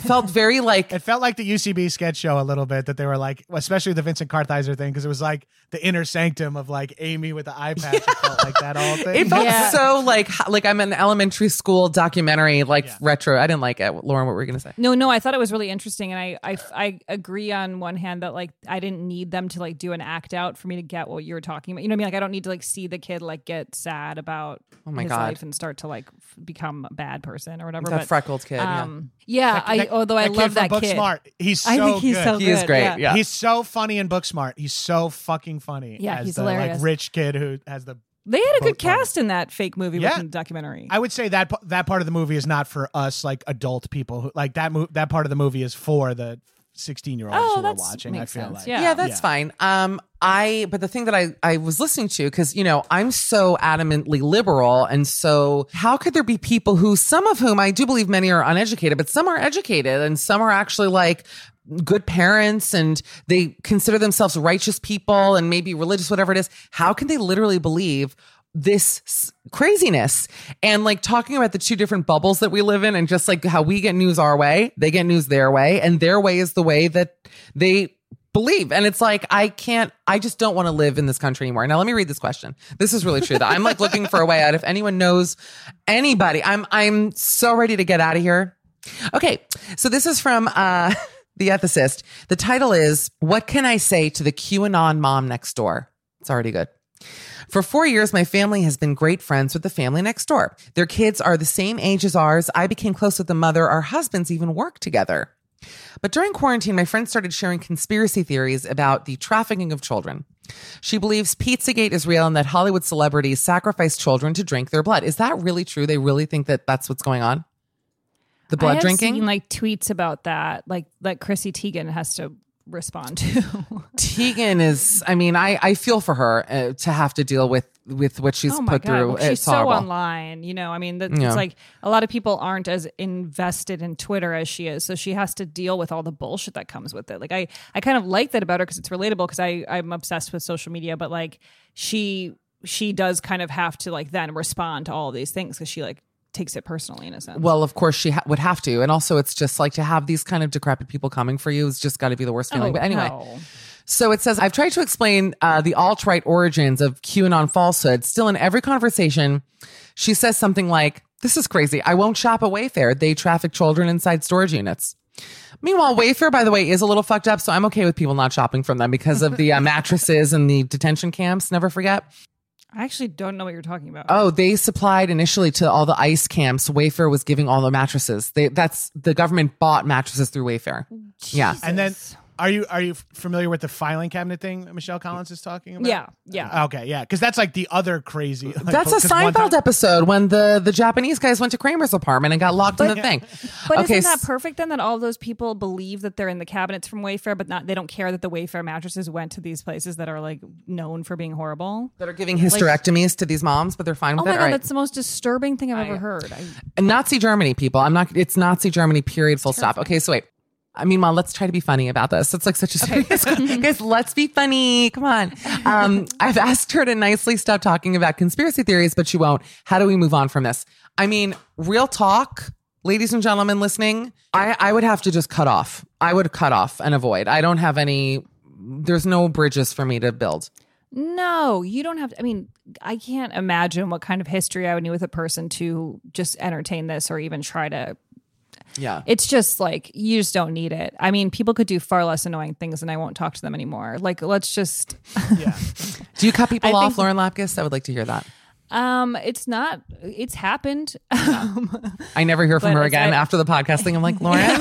felt very like It felt like the UCB sketch show a little bit that they were like, especially the Vincent Kartheiser thing, because it was like the inner sanctum of like Amy with the eye patch. It felt like that all thing. It felt Yeah. so like like I'm an elementary school documentary, like retro. I didn't like it. Lauren, what were you gonna say? No, no, I thought it was really interesting, and I, I, I agree on one hand that like I didn't need them to like do an act out for me to get what you were talking about. You know what I mean? Like I don't need to like see the kid like get sad about Oh my his God. life and start to like f- become a bad person or whatever. That but, freckled kid, yeah. Um, yeah, That- I that- although I that love kid from that kid. Booksmart. He's so I think he's good. so He good. is great, yeah. He's so funny in Booksmart. He's so fucking funny. Yeah, as he's the, hilarious. Like rich kid who has the. They had a good cast in that fake movie Yeah. within the documentary. I would say that p- that part of the movie is not for us, like adult people. Who, like that. Mo- that part of the movie is for the sixteen year olds Oh, who are that's- watching. I makes feel sense. like. Yeah. Yeah, that's fine. Um, I but the thing that I I was listening to because you know I'm so adamantly liberal, and so how could there be people who some of whom I do believe many are uneducated, but some are educated, and some are actually like good parents and they consider themselves righteous people and maybe religious whatever it is how can they literally believe this craziness? And like talking about the two different bubbles that we live in and just like how we get news our way they get news their way and their way is the way that they believe. And it's like i can't i just don't want to live in this country anymore. Now let me read this question. This is really true that i'm like looking for a way out. If anyone knows anybody i'm i'm so ready to get out of here. Okay so this is from uh the ethicist the title is what can i say to the qanon mom next door it's already good for four years, my family has been great friends with the family next door. Their kids are the same age as ours. I became close with the mother. Our husbands even work together. But during quarantine, my friend started sharing conspiracy theories about the trafficking of children. She believes Pizzagate is real and that Hollywood celebrities sacrifice children to drink their blood. Is that really true? They really think that that's what's going on? The I blood have drinking? Seen, like tweets about that, like like Chrissy Teigen has to respond to. Teigen is. I mean, I I feel for her uh, to have to deal with with what she's oh my put God. through. Well, she's it's so horrible. online. You know, I mean, that, Yeah. it's like a lot of people aren't as invested in Twitter as she is, so she has to deal with all the bullshit that comes with it. Like, I I kind of like that about her because it's relatable. Because I I'm obsessed with social media, but like she she does kind of have to like then respond to all these things because she like takes it personally in a sense. Well, of course she ha- would have to, and also it's just like to have these kind of decrepit people coming for you is just got to be the worst feeling. Oh, but anyway, no. So it says, I've tried to explain uh, the alt right origins of QAnon falsehood. Still, in every conversation, she says something like, This is crazy. I won't shop at Wayfair. They traffic children inside storage units. Meanwhile, Wayfair, by the way, is a little fucked up. So I'm okay with people not shopping from them because of the uh, mattresses and the detention camps. Never forget. I actually don't know what you're talking about. Oh, they supplied initially to all the ICE camps. Wayfair was giving all the mattresses. They, that's the government bought mattresses through Wayfair. Yeah. And then are you are you familiar with the filing cabinet thing Michelle Collins is talking about? Yeah, yeah. Okay, yeah, because that's like the other crazy. like, That's a Seinfeld time- episode when the the Japanese guys went to Kramer's apartment and got locked in the thing. But okay, isn't that perfect then that all those people believe that they're in the cabinets from Wayfair, but not they don't care that the Wayfair mattresses went to these places that are like known for being horrible? that are giving hysterectomies to these moms, but they're fine with Oh with my god, All right. that's the most disturbing thing I've ever heard. I, Nazi Germany, people. I'm not. It's Nazi Germany. Period. Full stop. Okay, so wait. I mean, well, let's try to be funny about this. It's like such a serious. Guys, let's be funny. Come on. Um, I've asked her to nicely stop talking about conspiracy theories, but she won't. How do we move on from this? I mean, real talk, ladies and gentlemen listening. I I would have to just cut off. I would cut off and avoid. I don't have any. There's no bridges for me to build. no, you don't have to. I mean, I can't imagine what kind of history I would need with a person to just entertain this or even try to. Yeah. It's just like you just don't need it. I mean, people could do far less annoying things, and I won't talk to them anymore. Like, let's just. Do you cut people I off, think- Lauren Lapkus? I would like to hear that. Um, it's not. It's happened. Um, I never hear from But her it's- again I- after the podcast thing. I'm like, Lauren,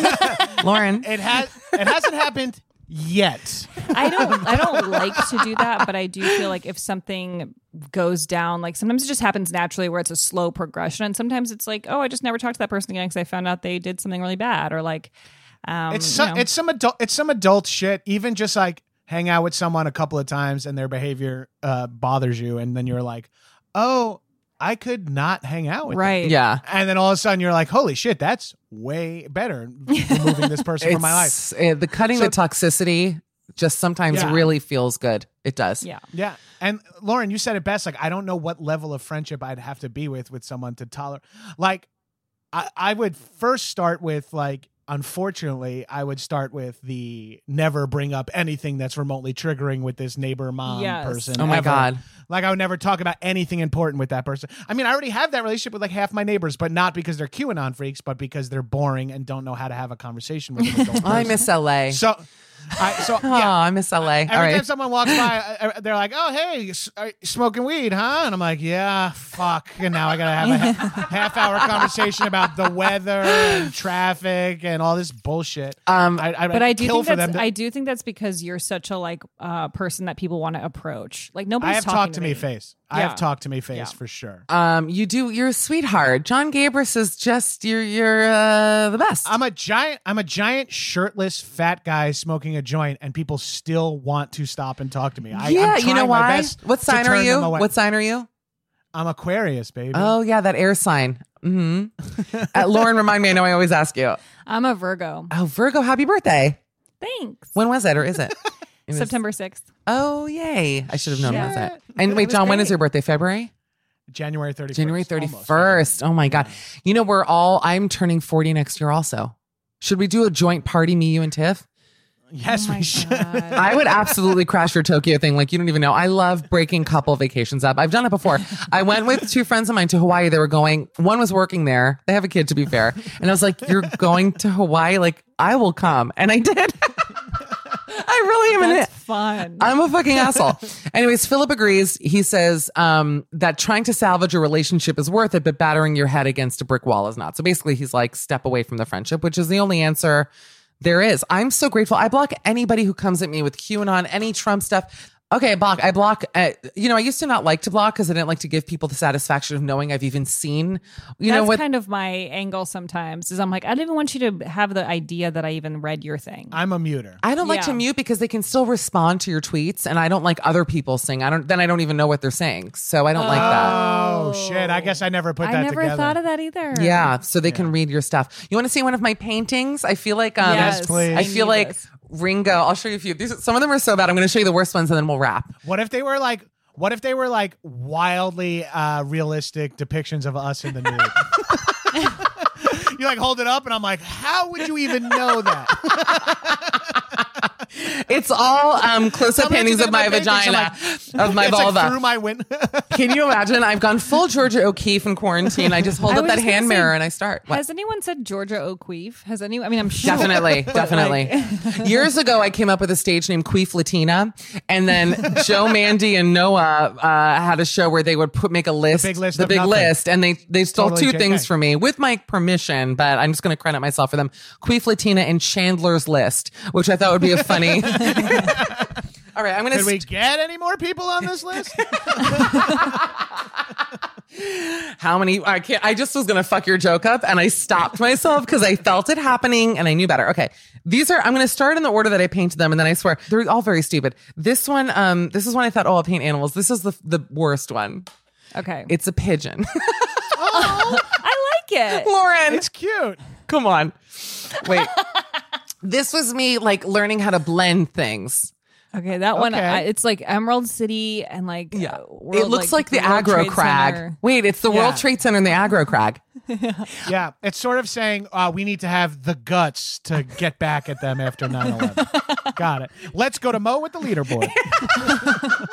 Lauren. It has. It hasn't happened yet. I don't I don't like to do that, but I do feel like if something goes down, like sometimes it just happens naturally where it's a slow progression, and sometimes it's like, oh, I just never talked to that person again because I found out they did something really bad, or like, um, It's you some, know. it's some adult it's some adult shit. Even just like hang out with someone a couple of times and their behavior uh, bothers you, and then you're like, oh, I could not hang out with them. right, Yeah. And then all of a sudden you're like, holy shit, that's way better removing this person from my life. Uh, the cutting So- the toxicity just sometimes Yeah. really feels good. It does. yeah. Yeah. And Lauren, you said it best. Like, I don't know what level of friendship I'd have to be with with someone to tolerate. Like, I, I would first start with like, unfortunately, I would start with the never bring up anything that's remotely triggering with this neighbor mom Yes. person. Oh my ever. God. Like I would never talk about anything important with that person. I mean, I already have that relationship with like half my neighbors, but not because they're QAnon freaks, but because they're boring and don't know how to have a conversation with an I miss LA. So, I, so Oh, yeah. I miss LA. Every All time right. someone walks by, they're like, "Oh, hey, smoking weed, huh?" And I'm like, "Yeah, fuck." And now I gotta have a half-hour conversation about the weather and traffic and all this bullshit. Um, I, I, But I do think that's. To, I do think that's because you're such a like uh person that people want to approach. Like I nobody's have talking talked to me face. I Yeah. have talked to me face Yeah. for sure. um, you do. You're a sweetheart. John Gabrus is just you're you're uh, the best. I'm a giant. I'm a giant shirtless fat guy smoking a joint, and people still want to stop and talk to me. I, yeah, I'm you know my why? best What to sign are turn you? them away. What sign are you? I'm Aquarius, baby. Oh yeah, that air sign. hmm uh, Lauren, remind me. I know I always ask you. I'm a Virgo. Oh, Virgo, happy birthday. Thanks. When was it, or is it? It was- September sixth. Oh yay! I should have known it was Shit. And It wait, was John, when is great. your birthday? February. January 31st. January thirty almost. first. Oh my god! You know we're all. I'm turning forty next year. Also, should we do a joint party? Me, you, and Tiff. Yes, oh we should. I would absolutely crash your Tokyo thing. Like you don't even know. I love breaking couple vacations up. I've done it before. I went with two friends of mine to Hawaii. They were going. One was working there. They have a kid, to be fair. And I was like, "You're going to Hawaii? Like I will come." And I did. I really am in it. That's fun. I'm a fucking asshole. Anyways, Philip agrees. He says um, that trying to salvage a relationship is worth it, but battering your head against a brick wall is not. So basically, he's like, step away from the friendship, which is the only answer there is. I'm so grateful. I block anybody who comes at me with QAnon, any Trump stuff. Okay, block. I block. Uh, you know, I used to not like to block because I didn't like to give people the satisfaction of knowing I've even seen. You That's know what? kind of my angle sometimes. Is I'm like, I don't even want you to have the idea that I even read your thing. I'm a muter. I don't like to mute because they can still respond to your tweets, and I don't like other people saying. I don't. Then I don't even know what they're saying, so I don't like that. Oh shit! I guess I never put that I never together. thought of that either. Yeah, so they can read your stuff. You want to see one of my paintings? I feel like um, Yes, please. I feel like this. Ringo. I'll show you a few. These some of them are so bad. I'm going to show you the worst ones, and then we'll wrap. What if they were like? What if they were like wildly uh, realistic depictions of us in the nude? you like hold it up, and I'm like, how would you even know that? It's all um, close-up Tell me what you paintings of my about paintings. I'm vagina, of my it's like vulva. through my window. Can you imagine? I've gone full Georgia O'Keeffe in quarantine. I just hold I up that hand say, mirror and I start. What? Has anyone said Georgia O'Keeffe? Has anyone? I mean, I'm sure. Definitely, definitely. Years ago, I came up with a stage name Queef Latina, and then Joe, Mandy, and Noah uh, had a show where they would put make a list, big list the big list, and they they stole Totally two JK. things from me with my permission, but I'm just going to credit myself for them: Queef Latina and Chandler's List, which I thought would be a funny. All right, I'm gonna. Did we get any more people on this list? How many? I can't. I just was going to fuck your joke up, and I stopped myself because I felt it happening, and I knew better. Okay, these are. I'm going to start in the order that I painted them, and then I swear they're all very stupid. This one, um, this is when I thought, oh, I'll paint animals. This is the the worst one. Okay. It's a pigeon. Oh, I like it. Lauren, it's cute. come on. Wait. This was me like learning how to blend things. Okay, that one. Okay. I, it's like Emerald City and like Yeah. uh, World, it looks like, the, World aggro Trade crag. Center. Wait, it's the Yeah. World Trade Center and the aggro crag. Yeah, it's sort of saying uh, we need to have the guts to get back at them after 9-11. Got it. Let's go to Mo with the leaderboard.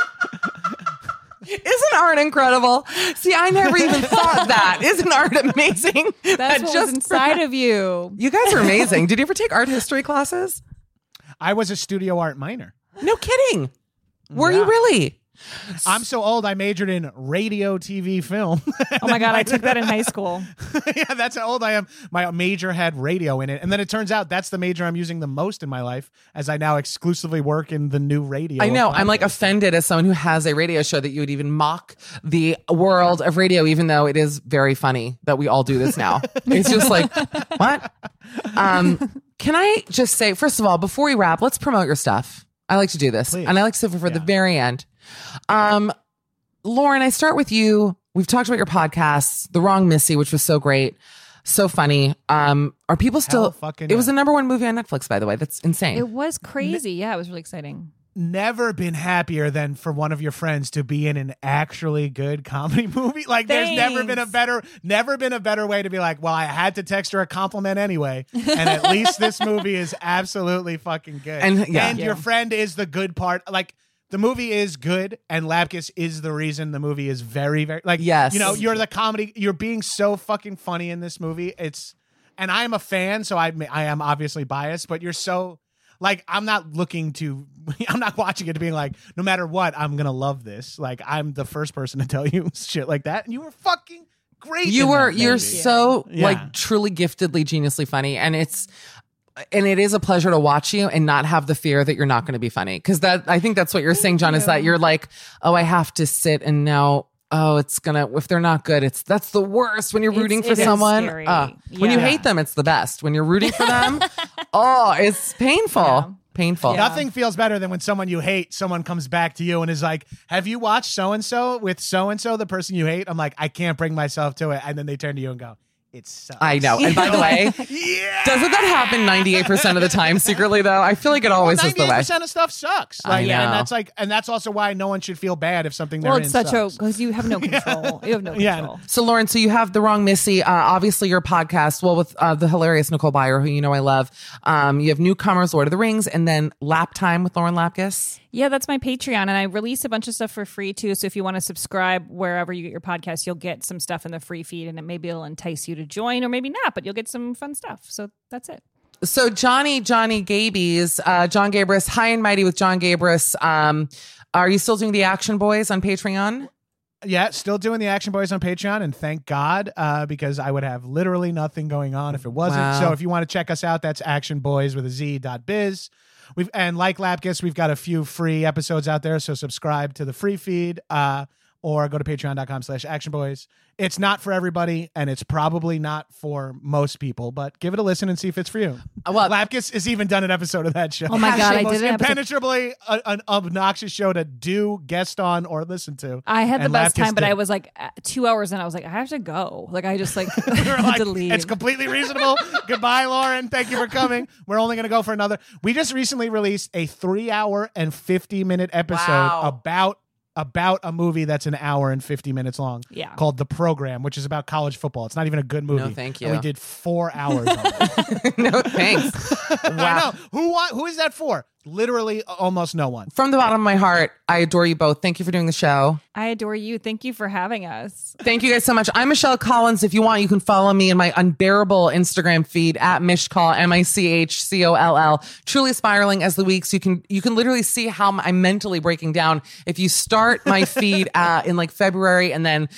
Isn't art incredible? See, I never even thought that. Isn't art amazing? That's That what just was inside of you. You guys are amazing. Did you ever take art history classes? I was a studio art minor. No kidding. Were you really? I'm so old. I majored in radio, TV, film. Oh my god, I took that in high school. yeah, that's how old I am. My major had radio in it, and then it turns out that's the major I'm using the most in my life, as I now exclusively work in the new radio. I know. I'm like offended as someone who has a radio show that you would even mock the world of radio, even though it is very funny that we all do this now. it's just like, what? Um, can I just say, first of all, before we wrap, let's promote your stuff. I like to do this, Please. and I like to save it for the very end. Um, Lauren, I start with you. We've talked about your podcasts, The Wrong Missy, which was so great, so funny. Um, are people still? Hell fucking it was yeah. the number one movie on Netflix, by the way. That's insane. It was crazy. Yeah, it was really exciting. never been happier than for one of your friends to be in an actually good comedy movie. Like there's never been a better never been a better way to be like, well, I had to text her a compliment anyway. And at least this movie is absolutely fucking good. And- yeah. and your friend is the good part. Like the movie is good and Lapkus is the reason the movie is very, very like Yes. you know, you're the comedy you're being so fucking funny in this movie. It's and I'm a fan, so I I am obviously biased, but you're so like I'm not looking to I'm not watching it to being like no matter what I'm gonna love this. Like I'm the first person to tell you shit like that, and you were fucking great. you were you're so Yeah. like truly giftedly geniusly funny and it's and it is a pleasure to watch you and not have the fear that you're not going to be funny because that i think that's what you're saying john is that you're like oh i have to sit and now oh it's gonna if they're not good it's that's the worst when you're It's- rooting for someone scary. Uh, when you hate them it's the best when you're rooting for them oh it's painful Yeah. painful Yeah. Nothing feels better than when someone you hate, someone comes back to you and is like, "Have you watched so and so with so and so, the person you hate?" I'm like, "I can't bring myself to it," and then they turn to you and go, "It sucks." i know and by the way yeah. doesn't that happen 98% of the time secretly though i feel like it always is the way Ninety-eight percent of stuff sucks. I Like, know. and that's like, and that's also why no one should feel bad if something they're Well, in it's such a because you have no control. You have no Yeah. control. So, Lauren, so you have the wrong Missy. Uh, obviously, your podcast, well, with uh, the hilarious Nicole Byer, who you know I love. Um, you have newcomers, Lord of the Rings, and then Lap Time with Lauren Lapkus. Yeah, that's my Patreon, and I release a bunch of stuff for free too. So if you want to subscribe wherever you get your podcast, you'll get some stuff in the free feed, and it maybe it'll entice you to join, or maybe not, but you'll get some fun stuff. So that's it. So, Johnny, Johnny Gabies, uh, John Gabrus, High and Mighty with John Gabrus. Um, are you still doing the Action Boys on Patreon? Yeah, still doing the Action Boys on Patreon, and thank God, uh, because I would have literally nothing going on if it wasn't. Wow. So if you want to check us out, that's Action Boys with a Z dot biz. We've and like Lapkus, we've got a few free episodes out there. So subscribe to the free feed. Uh, or go to patreon.com slash action boys it's not for everybody and it's probably not for most people but give it a listen and see if it's for you Uh, well- lapkus has even done an episode of that show Oh my God, I Most did an impenetrably a- an obnoxious show to do guest on or listen to I had the best Lapkus time, but did. I was like uh, two hours in. I was like, I have to go. Like I just like We like, to leave. It's completely reasonable. Goodbye, Lauren. Thank you for coming. We're only going to go for another. We just recently released a three hour and 50 minute episode Wow. about about a movie that's an hour and 50 minutes long Yeah. called The Program, which is about college football. It's not even a good movie. No, thank And we did four hours on it. no thanks. I know. Who, want, who is that for? Literally almost no one. From the bottom of my heart, I adore you both. Thank you for doing the show. I adore you. Thank you for having us. Thank you guys so much. I'm Michelle Collins. If you want, you can follow me in my unbearable Instagram feed at michcoll, M I C H C O L L. Truly spiraling as the weeks. You can you can literally see how I'm mentally breaking down. If you start my feed uh, in like February and then.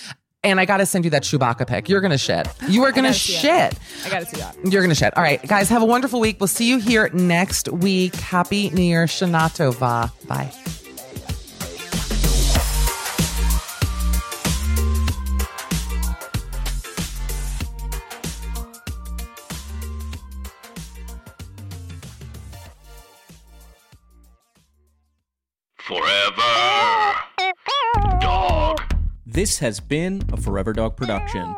And I got to send you that Chewbacca pic. You're going to shit. You are going to gotta see it. shit. I got to see that. You're going to shit. All right, guys, have a wonderful week. We'll see you here next week. Happy New Year. Shanatova. Bye. Forever. Dog. This has been a Forever Dog production.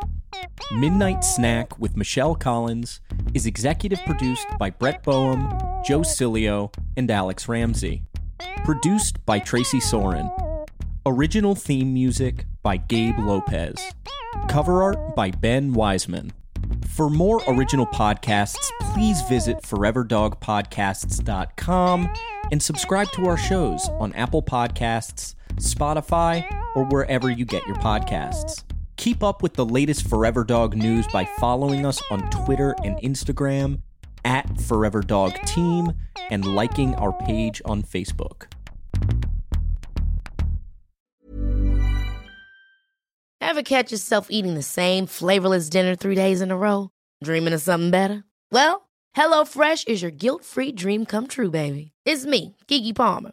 Midnight Snack with Michelle Collins is executive produced by Brett Boehm, Joe Cilio, and Alex Ramsey. Produced by Tracy Soren. Original theme music by Gabe Lopez. Cover art by Ben Wiseman. For more original podcasts, please visit foreverdogpodcasts.com and subscribe to our shows on Apple Podcasts, Spotify, or wherever you get your podcasts. Keep up with the latest Forever Dog news by following us on Twitter and Instagram at Forever Dog Team and liking our page on Facebook. Ever catch yourself eating the same flavorless dinner three days in a row? Dreaming of something better? Well, HelloFresh is your guilt-free dream come true, baby. It's me, Keke Palmer.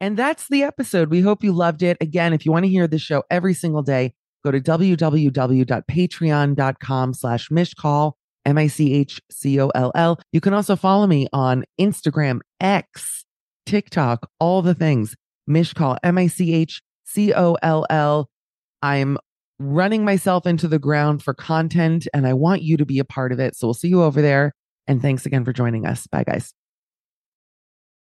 And that's the episode. We hope you loved it. Again, if you want to hear the show every single day, go to www.patreon.com slash michcoll, M-I-C-H-C-O-L-L. You can also follow me on Instagram, X, TikTok, all the things. michcoll, M-I-C-H-C-O-L-L. I'm running myself into the ground for content and I want you to be a part of it. So we'll see you over there. And thanks again for joining us. Bye, guys.